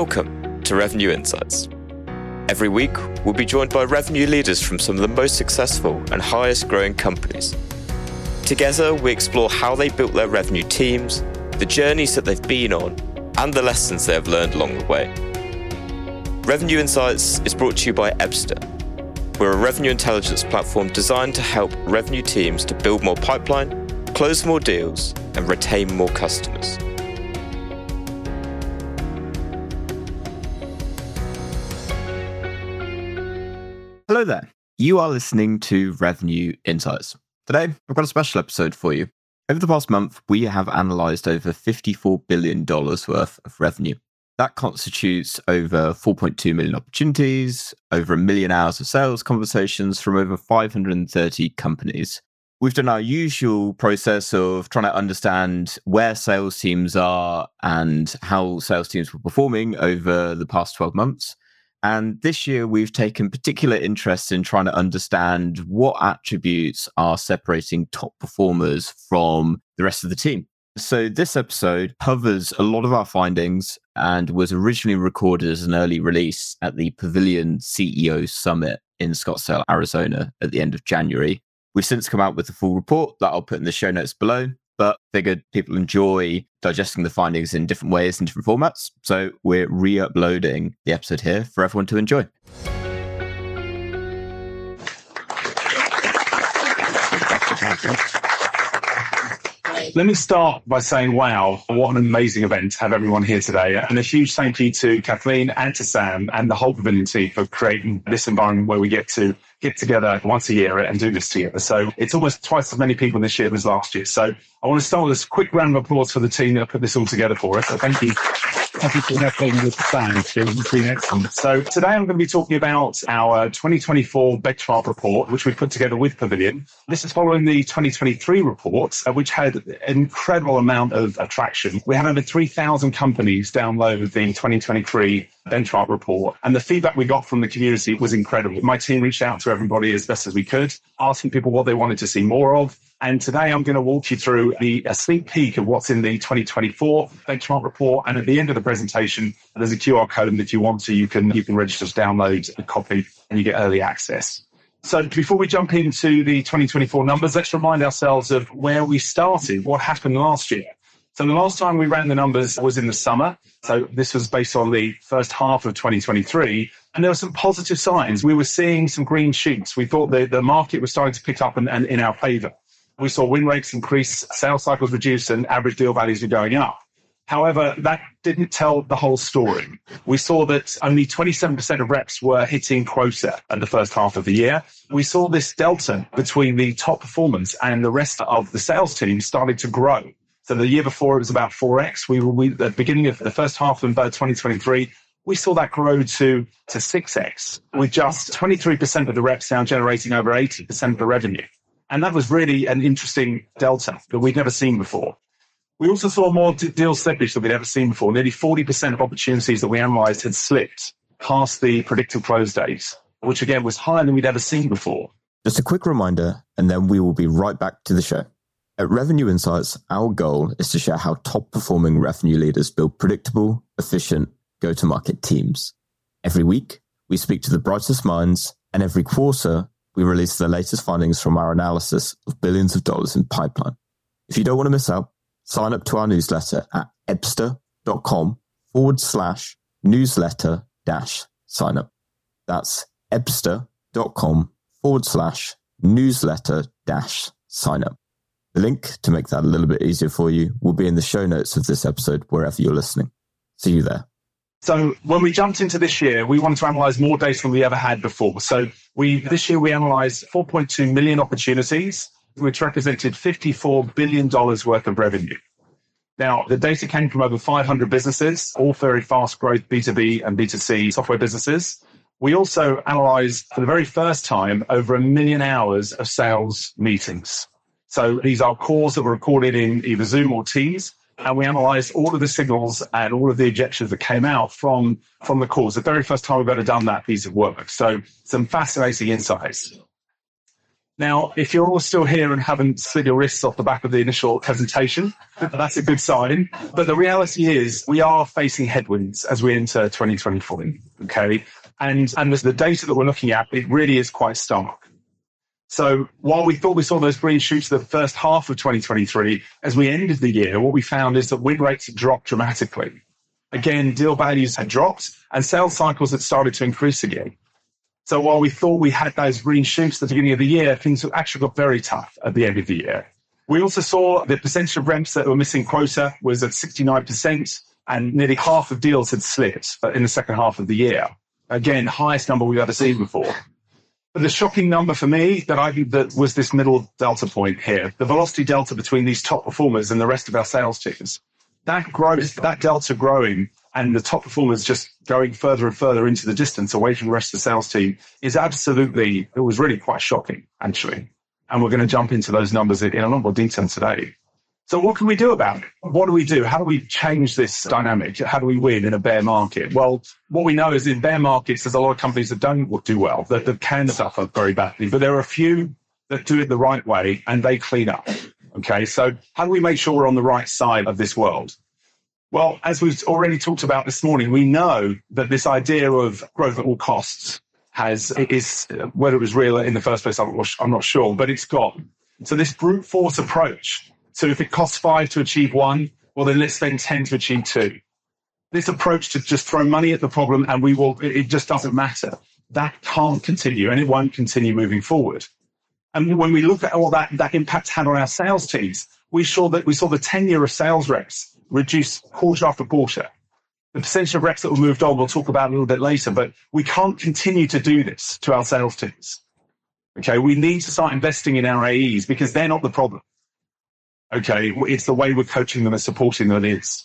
Welcome to Revenue Insights. Every week, we'll be joined by revenue leaders from some of the most successful and highest growing companies. Together, we explore how they built their revenue teams, the journeys that they've been on, and the lessons they have learned along the way. Revenue Insights is brought to you by Ebsta. We're a revenue intelligence platform designed to help revenue teams to build more pipeline, close more deals, and retain more customers. Hello there. You are listening to Revenue Insights. Today, I've got a special episode for you. Over the past month, we have analyzed over $54 billion worth of revenue. That constitutes over 4.2 million opportunities, over a million hours of sales conversations from over 530 companies. We've done our usual process of trying to understand where sales teams are and how sales teams were performing over the past 12 months. And this year, we've taken particular interest in trying to understand what attributes are separating top performers from the rest of the team. So, this episode covers a lot of our findings and was originally recorded as an early release at the Pavilion CEO Summit in Scottsdale, Arizona at the end of January. We've since come out with a full report that I'll put in the show notes below but figured people enjoy digesting the findings in different ways and different formats. So we're re uploading the episode here for everyone to enjoy. Let me start by saying, wow, what an amazing event to have everyone here today. And a huge thank you to Kathleen and to Sam and the whole Pavilion team for creating this environment where we get to get together once a year and do this together. So it's almost twice as many people this year as last year. So I want to start with a quick round of applause for the team that put this all together for us. So thank you. You for helping with plan. It's excellent. So today I'm going to be talking about our 2024 benchmark report, which we put together with Pavilion. This is following the 2023 report, uh, which had an incredible amount of attraction. We had over 3,000 companies download the 2023 benchmark report. And the feedback we got from the community was incredible. My team reached out to everybody as best as we could, asking people what they wanted to see more of. And today I'm going to walk you through the, a sneak peek of what's in the 2024 benchmark report. And at the end of the presentation, there's a QR code. And if you want to, you can, you can register to download a copy and you get early access. So before we jump into the 2024 numbers, let's remind ourselves of where we started, what happened last year. So the last time we ran the numbers was in the summer. So this was based on the first half of 2023. And there were some positive signs. We were seeing some green shoots. We thought the, the market was starting to pick up and, and in our favor. We saw win rates increase, sales cycles reduce, and average deal values were going up. However, that didn't tell the whole story. We saw that only 27% of reps were hitting quota in the first half of the year. We saw this delta between the top performance and the rest of the sales team starting to grow. So the year before it was about 4x. We were we, at the beginning of the first half of uh, 2023, we saw that grow to, to 6x with just 23% of the reps now generating over 80% of the revenue. And that was really an interesting delta that we'd never seen before. We also saw more deal slippage than we'd ever seen before. Nearly 40% of opportunities that we analyzed had slipped past the predicted close dates, which again was higher than we'd ever seen before. Just a quick reminder, and then we will be right back to the show. At Revenue Insights, our goal is to share how top performing revenue leaders build predictable, efficient go to market teams. Every week, we speak to the brightest minds, and every quarter, we release the latest findings from our analysis of billions of dollars in pipeline. If you don't want to miss out, sign up to our newsletter at ebsta.com forward slash newsletter dash sign up. That's ebsta.com forward slash newsletter dash sign up. The link to make that a little bit easier for you will be in the show notes of this episode, wherever you're listening. See you there. So when we jumped into this year, we wanted to analyze more data than we ever had before. So we this year we analyzed 4.2 million opportunities, which represented 54 billion dollars worth of revenue. Now, the data came from over 500 businesses, all very fast growth B2B and B2C software businesses. We also analyzed for the very first time over a million hours of sales meetings. So these are calls that were recorded in either Zoom or Teams. And we analyzed all of the signals and all of the objections that came out from, from the calls. The very first time we've ever done that piece of work. So some fascinating insights. Now, if you're all still here and haven't slid your wrists off the back of the initial presentation, that's a good sign. But the reality is we are facing headwinds as we enter 2024. Okay. And, and the data that we're looking at, it really is quite stark. So while we thought we saw those green shoots the first half of 2023, as we ended the year, what we found is that win rates had dropped dramatically. Again, deal values had dropped and sales cycles had started to increase again. So while we thought we had those green shoots at the beginning of the year, things actually got very tough at the end of the year. We also saw the percentage of reps that were missing quota was at 69%, and nearly half of deals had slipped in the second half of the year. Again, highest number we've ever seen before. But the shocking number for me that I that was this middle delta point here, the velocity delta between these top performers and the rest of our sales teams. That growth, that delta growing and the top performers just going further and further into the distance away from the rest of the sales team is absolutely, it was really quite shocking, actually. And we're going to jump into those numbers in a lot more detail today. So what can we do about it? What do we do? How do we change this dynamic? How do we win in a bear market? Well, what we know is in bear markets, there's a lot of companies that don't do well, that, that can suffer very badly, but there are a few that do it the right way and they clean up. Okay. So how do we make sure we're on the right side of this world? Well, as we've already talked about this morning, we know that this idea of growth at all costs has is whether it was real in the first place, I'm not, I'm not sure, but it's got. So this brute force approach. So if it costs five to achieve one, well then let's spend ten to achieve two. This approach to just throw money at the problem and we will, it just doesn't matter. That can't continue and it won't continue moving forward. And when we look at all that, that impact had on our sales teams, we saw that we saw the tenure of sales reps reduce quarter after quarter. The percentage of reps that were moved on, we'll talk about a little bit later, but we can't continue to do this to our sales teams. Okay. We need to start investing in our AEs because they're not the problem. Okay. It's the way we're coaching them and supporting them is.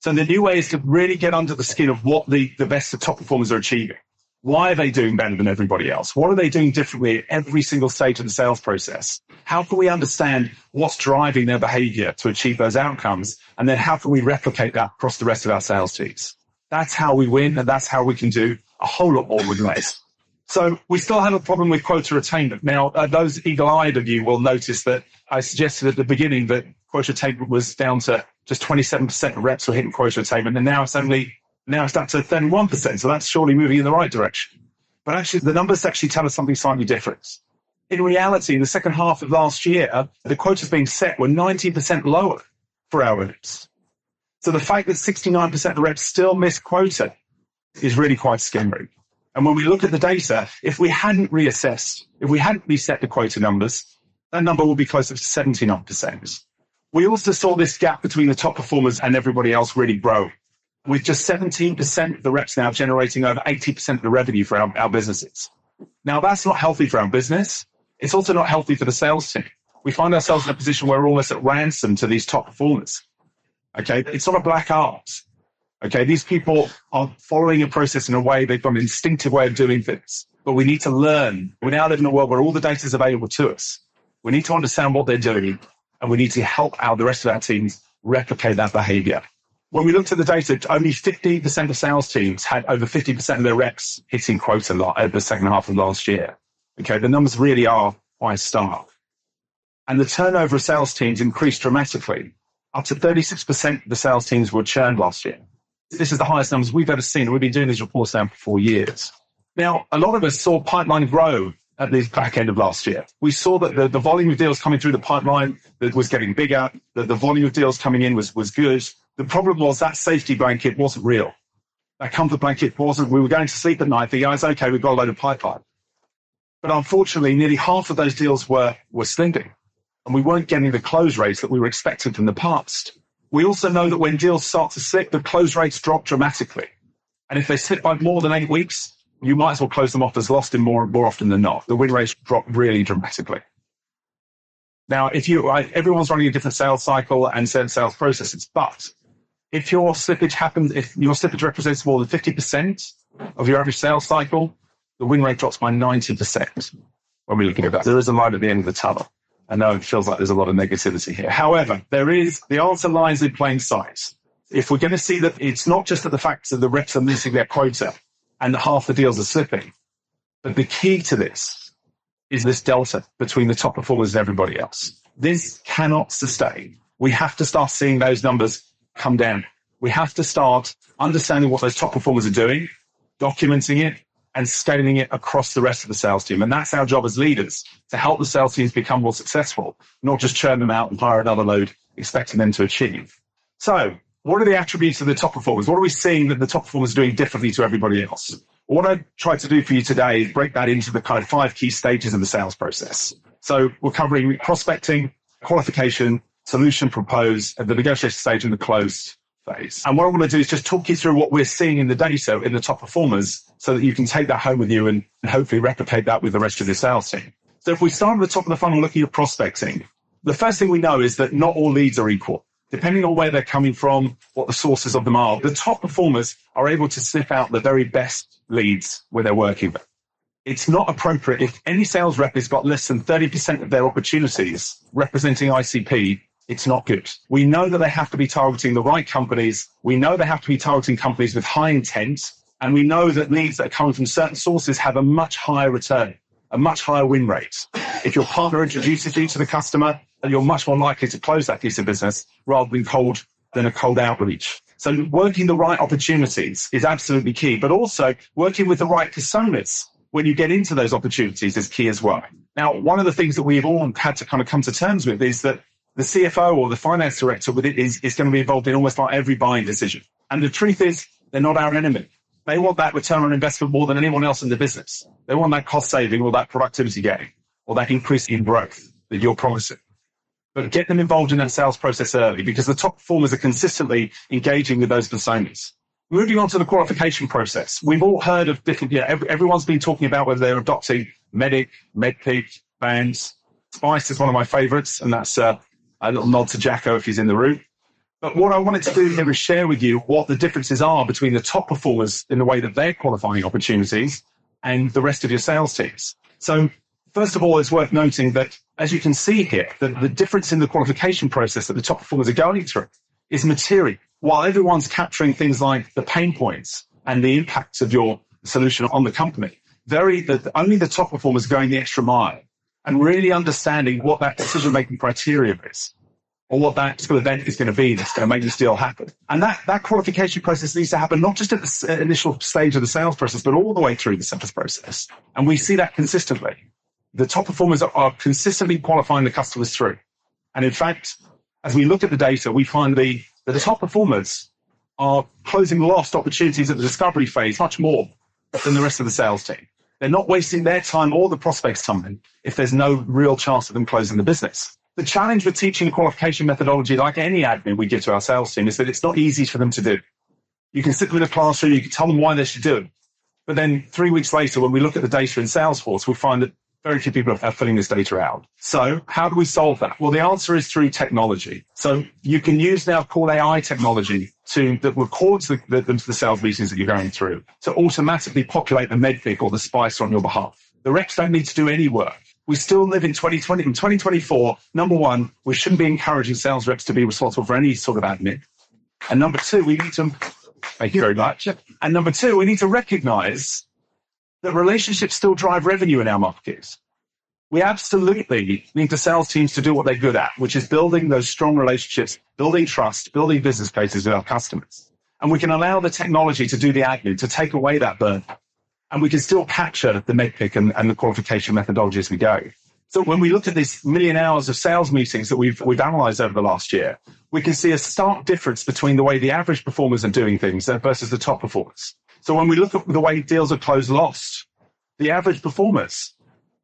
So the new way is to really get under the skin of what the, the best of top performers are achieving. Why are they doing better than everybody else? What are they doing differently at every single stage of the sales process? How can we understand what's driving their behavior to achieve those outcomes? And then how can we replicate that across the rest of our sales teams? That's how we win. And that's how we can do a whole lot more with less. So we still have a problem with quota attainment. Now, uh, those eagle-eyed of you will notice that I suggested at the beginning that quota attainment was down to just 27% of reps were hitting quota attainment. And now it's only now it's up to 31%. So that's surely moving in the right direction. But actually, the numbers actually tell us something slightly different. In reality, in the second half of last year, the quotas being set were 19% lower for our reps. So the fact that 69% of reps still miss quota is really quite scary. And when we look at the data, if we hadn't reassessed, if we hadn't reset the quota numbers, that number would be closer to 79%. We also saw this gap between the top performers and everybody else really grow with just 17% of the reps now generating over 80% of the revenue for our, our businesses. Now, that's not healthy for our business. It's also not healthy for the sales team. We find ourselves in a position where we're almost at ransom to these top performers. Okay. It's not a black art. Okay. These people are following a process in a way, they've got an instinctive way of doing things, but we need to learn. We now live in a world where all the data is available to us. We need to understand what they're doing and we need to help out the rest of our teams replicate that behavior. When we looked at the data, only 50% of sales teams had over 50% of their reps hitting quota at the second half of last year. Okay, the numbers really are quite stark. And the turnover of sales teams increased dramatically. Up to 36% of the sales teams were churned last year. This is the highest numbers we've ever seen. We've been doing these reports now for four years. Now, a lot of us saw pipeline grow at the back end of last year. We saw that the, the volume of deals coming through the pipeline was getting bigger, that the volume of deals coming in was, was good, the problem was that safety blanket wasn't real. That comfort blanket wasn't. We were going to sleep at night thinking, oh, okay, we've got a load of pipeline. But unfortunately, nearly half of those deals were, were slipping and we weren't getting the close rates that we were expecting from the past. We also know that when deals start to slip, the close rates drop dramatically. And if they slip by more than eight weeks, you might as well close them off as lost in more, more often than not. The win rates drop really dramatically. Now, if you, everyone's running a different sales cycle and certain sales processes, but if your slippage happens, if your slippage represents more than 50% of your average sales cycle, the win rate drops by 90% when we look at that. There is a light at the end of the tunnel. I know it feels like there's a lot of negativity here. However, there is, the answer lies in plain sight. If we're going to see that it's not just that the fact that the reps are missing their quota and half the deals are slipping, but the key to this is this delta between the top performers and everybody else. This cannot sustain. We have to start seeing those numbers come down. We have to start understanding what those top performers are doing, documenting it, and scaling it across the rest of the sales team. And that's our job as leaders to help the sales teams become more successful, not just churn them out and hire another load, expecting them to achieve. So, what are the attributes of the top performers? What are we seeing that the top performers are doing differently to everybody else? What I tried to do for you today is break that into the kind of five key stages of the sales process. So we're covering prospecting, qualification, solution propose, and the negotiation stage and the closed phase. And what I want to do is just talk you through what we're seeing in the data in the top performers so that you can take that home with you and, hopefully replicate that with the rest of the sales team. So if we start at the top of the funnel looking at prospecting, the first thing we know is that not all leads are equal. Depending on where they're coming from, what the sources of them are, the top performers are able to sniff out the very best leads where they're working. It's not appropriate if any sales rep has got less than 30% of their opportunities representing ICP it's not good. We know that they have to be targeting the right companies. We know they have to be targeting companies with high intent. And we know that leads that are coming from certain sources have a much higher return, a much higher win rate. If your partner introduces you to the customer, you're much more likely to close that piece of business rather than cold than a cold outreach. So working the right opportunities is absolutely key, but also working with the right personas when you get into those opportunities is key as well. Now, one of the things that we've all had to kind of come to terms with is that the CFO or the finance director with it is, is going to be involved in almost like every buying decision. And the truth is, they're not our enemy. They want that return on investment more than anyone else in the business. They want that cost saving or that productivity gain or that increase in growth that you're promising. But get them involved in that sales process early because the top performers are consistently engaging with those personas. Moving on to the qualification process, we've all heard of different, yeah, every, everyone's been talking about whether they're adopting MEDDIC, MEDDPICC, BANT. Spice is one of my favorites, and that's uh, a little nod to Jacco if he's in the room. But what I wanted to do here is share with you what the differences are between the top performers in the way that they're qualifying opportunities and the rest of your sales teams. So first of all, it's worth noting that as you can see here, the, the difference in the qualification process that the top performers are going through is material. While everyone's capturing things like the pain points and the impacts of your solution on the company, very the, only the top performers going the extra mile and really understanding what that decision making criteria is or what that sort of event is going to be that's going to make this deal happen. And that, that qualification process needs to happen not just at the initial stage of the sales process, but all the way through the sales process. And we see that consistently. The top performers are, consistently qualifying the customers through. And in fact, as we look at the data, we find the, that the top performers are closing lost opportunities at the discovery phase much more than the rest of the sales team. They're not wasting their time or the prospect's time if there's no real chance of them closing the business. The challenge with teaching qualification methodology, like any admin we give to our sales team, is that it's not easy for them to do. You can sit them in a classroom, you can tell them why they should do it. But then three weeks later, when we look at the data in Salesforce, we find that very few people are filling this data out. So how do we solve that? Well, the answer is through technology. So you can use now call AI technology to that records the, the, the sales meetings that you're going through to automatically populate the MEDDPICC or the spice on your behalf. The reps don't need to do any work. We still live in 2020. In 2024, number one, we shouldn't be encouraging sales reps to be responsible for any sort of admin. And number two, we need to, thank you very much. And number two, we need to recognize that relationships still drive revenue in our markets. We absolutely need the sales teams to do what they're good at, which is building those strong relationships, building trust, building business cases with our customers. And we can allow the technology to do the admin, to take away that burden. And we can still capture the MEDDPICC and, and the qualification methodology as we go. So when we look at these million hours of sales meetings that we've, we've analyzed over the last year, we can see a stark difference between the way the average performers are doing things versus the top performers. So when we look at the way deals are closed lost, the average performers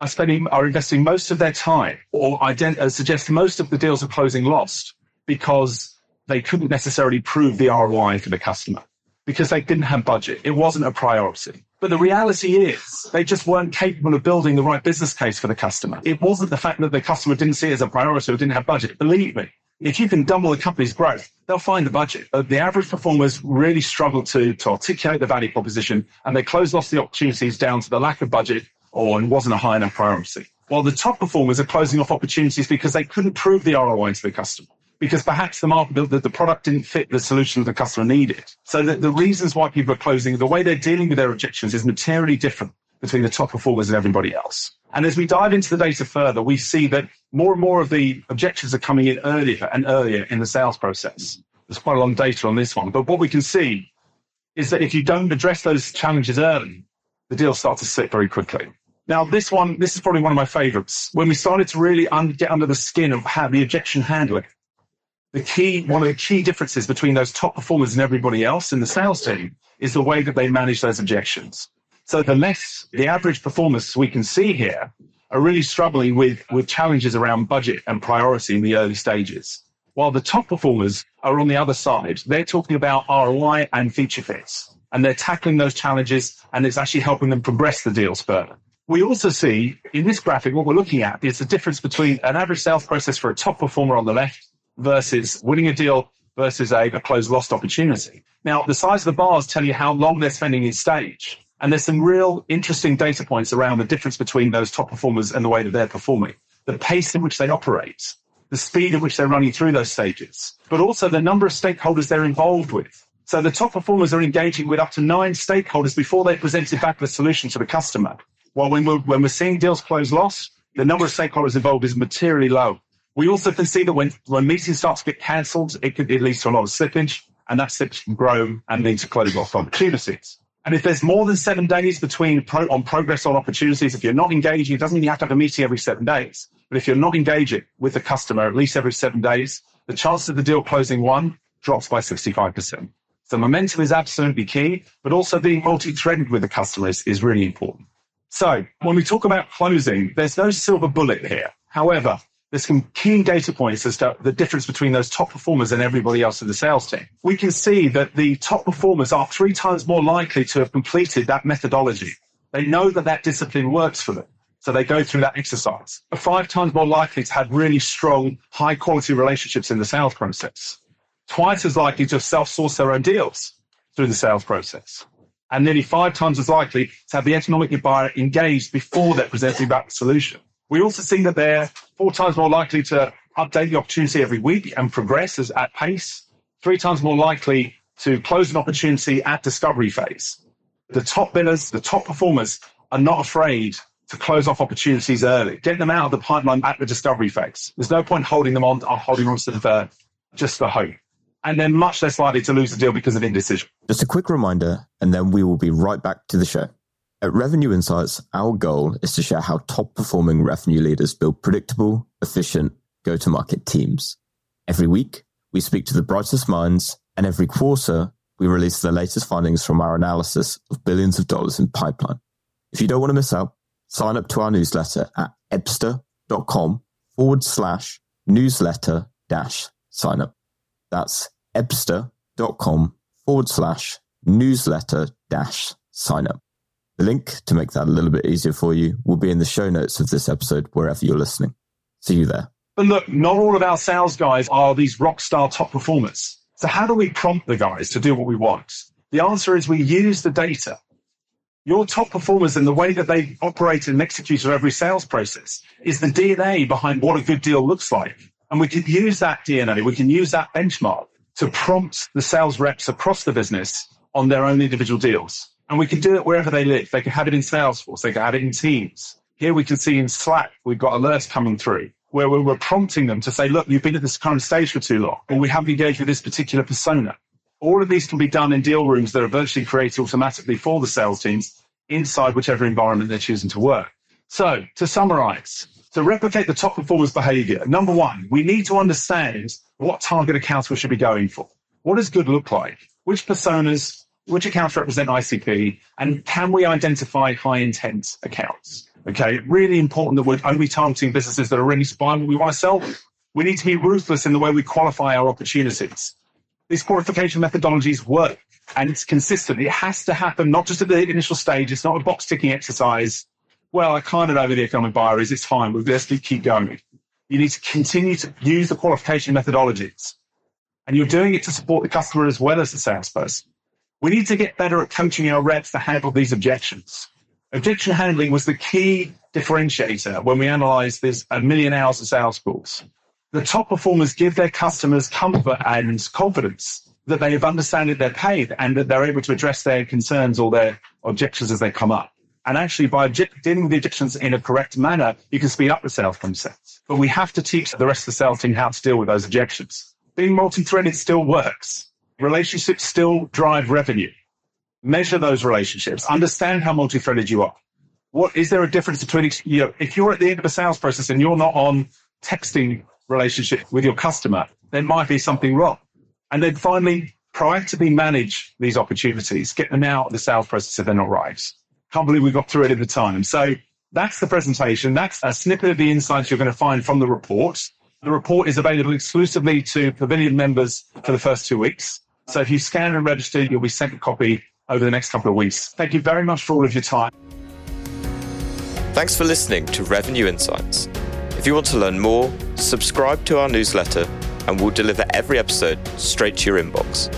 are spending are investing most of their time or ident- uh, suggest most of the deals are closing lost because they couldn't necessarily prove the ROI for the customer because they didn't have budget. It wasn't a priority. But the reality is they just weren't capable of building the right business case for the customer. It wasn't the fact that the customer didn't see it as a priority or didn't have budget. Believe me, if you can double the company's growth, they'll find the budget. Uh, the average performers really struggle to, to articulate the value proposition and they close off the opportunities down to the lack of budget or it wasn't a high enough priority. While the top performers are closing off opportunities because they couldn't prove the ROI to the customer. Because perhaps the market, the, the product didn't fit the solution the customer needed. So the, the reasons why people are closing, the way they're dealing with their objections is materially different between the top performers and everybody else. And as we dive into the data further, we see that more and more of the objections are coming in earlier and earlier in the sales process. There's quite a of data on this one, but what we can see is that if you don't address those challenges early, the deals start to slip very quickly. Now, this one, this is probably one of my favorites. When we started to really un- get under the skin of how the objection handling, the key, one of the key differences between those top performers and everybody else in the sales team is the way that they manage those objections. So the less, the average performers we can see here are really struggling with, with challenges around budget and priority in the early stages. While the top performers are on the other side, they're talking about ROI and feature fits, and they're tackling those challenges, and it's actually helping them progress the deals further. We also see in this graphic, what we're looking at is the difference between an average sales process for a top performer on the left versus winning a deal versus a, a closed lost opportunity. Now, the size of the bars tell you how long they're spending each stage. And there's some real interesting data points around the difference between those top performers and the way that they're performing, the pace in which they operate, the speed at which they're running through those stages, but also the number of stakeholders they're involved with. So the top performers are engaging with up to nine stakeholders before they presented back the solution to the customer. While when we're, when we're seeing deals close loss, the number of stakeholders involved is materially low. We also can see that when, when meetings start to get cancelled, it, it leads to a lot of slippage, and that slippage can grow and lead to close off opportunities. And if there's more than seven days between pro, on progress on opportunities, if you're not engaging, it doesn't mean you have to have a meeting every seven days. But if you're not engaging with the customer at least every seven days, the chance of the deal closing one drops by 65%. So momentum is absolutely key, but also being multi-threaded with the customer is, is really important. So when we talk about closing, there's no silver bullet here. However, there's some key data points as to the difference between those top performers and everybody else in the sales team. We can see that the top performers are three times more likely to have completed that methodology. They know that that discipline works for them. So they go through that exercise. Are five times more likely to have really strong, high quality relationships in the sales process. Twice as likely to have self-sourced their own deals through the sales process. And nearly five times as likely to have the economic buyer engaged before they're presenting back the solution. We also see that they're four times more likely to update the opportunity every week and progress at pace, three times more likely to close an opportunity at discovery phase. The top billers, the top performers are not afraid to close off opportunities early, get them out of the pipeline at the discovery phase. There's no point holding them on, holding on to for just for hope. And they're much less likely to lose the deal because of indecision. Just a quick reminder, and then we will be right back to the show. At Revenue Insights, our goal is to share how top performing revenue leaders build predictable, efficient go to market teams. Every week, we speak to the brightest minds, and every quarter, we release the latest findings from our analysis of billions of dollars in pipeline. If you don't want to miss out, sign up to our newsletter at ebsta.com forward slash newsletter dash sign up. That's ebsta.com forward slash newsletter dash sign up. The link to make that a little bit easier for you will be in the show notes of this episode, wherever you're listening. See you there. But look, not all of our sales guys are these rock star top performers. So how do we prompt the guys to do what we want? The answer is we use the data. Your top performers and the way that they operate and execute every sales process is the DNA behind what a good deal looks like. And we can use that DNA, we can use that benchmark to prompt the sales reps across the business on their own individual deals. And we can do it wherever they live. They can have it in Salesforce. They can have it in Teams. Here we can see in Slack, we've got alerts coming through where we're prompting them to say, look, you've been at this current stage for too long, or we haven't engaged with this particular persona. All of these can be done in deal rooms that are virtually created automatically for the sales teams inside whichever environment they're choosing to work. So to summarize, to replicate the top performance behavior, number one, we need to understand what target accounts we should be going for. What does good look like? Which personas which accounts represent ICP, and can we identify high intent accounts? Okay, really important that we're only targeting businesses that are really buying what we want to sell. We need to be ruthless in the way we qualify our opportunities. These qualification methodologies work and it's consistent. It has to happen not just at the initial stage. It's not a box ticking exercise. Well, I kind of know who the economic buyer is. It's fine. Let's keep going. You need to continue to use the qualification methodologies. And you're doing it to support the customer as well as the salesperson. We need to get better at coaching our reps to handle these objections. Objection handling was the key differentiator when we analyzed this a million hours of sales calls. The top performers give their customers comfort and confidence that they have understood their paid and that they're able to address their concerns or their objections as they come up. And actually, by dealing with the objections in a correct manner, you can speed up the sales process. But we have to teach the rest of the sales team how to deal with those objections. Being multi-threaded still works. Relationships still drive revenue. Measure those relationships. Understand how multi-threaded you are. What is there a difference between you know, if you're at the end of a sales process and you're not on texting relationship with your customer, there might be something wrong. And then finally, proactively manage these opportunities, get them out of the sales process if they're not right. Can't believe we got through it at the time. So that's the presentation. That's a snippet of the insights you're going to find from the report. The report is available exclusively to Pavilion members for the first two weeks. So if you scan and register, you'll be sent a copy over the next couple of weeks. Thank you very much for all of your time. Thanks for listening to Revenue Insights. If you want to learn more, subscribe to our newsletter and we'll deliver every episode straight to your inbox.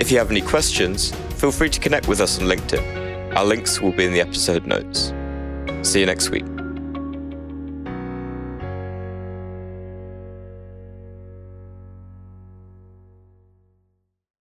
If you have any questions, feel free to connect with us on LinkedIn. Our links will be in the episode notes. See you next week.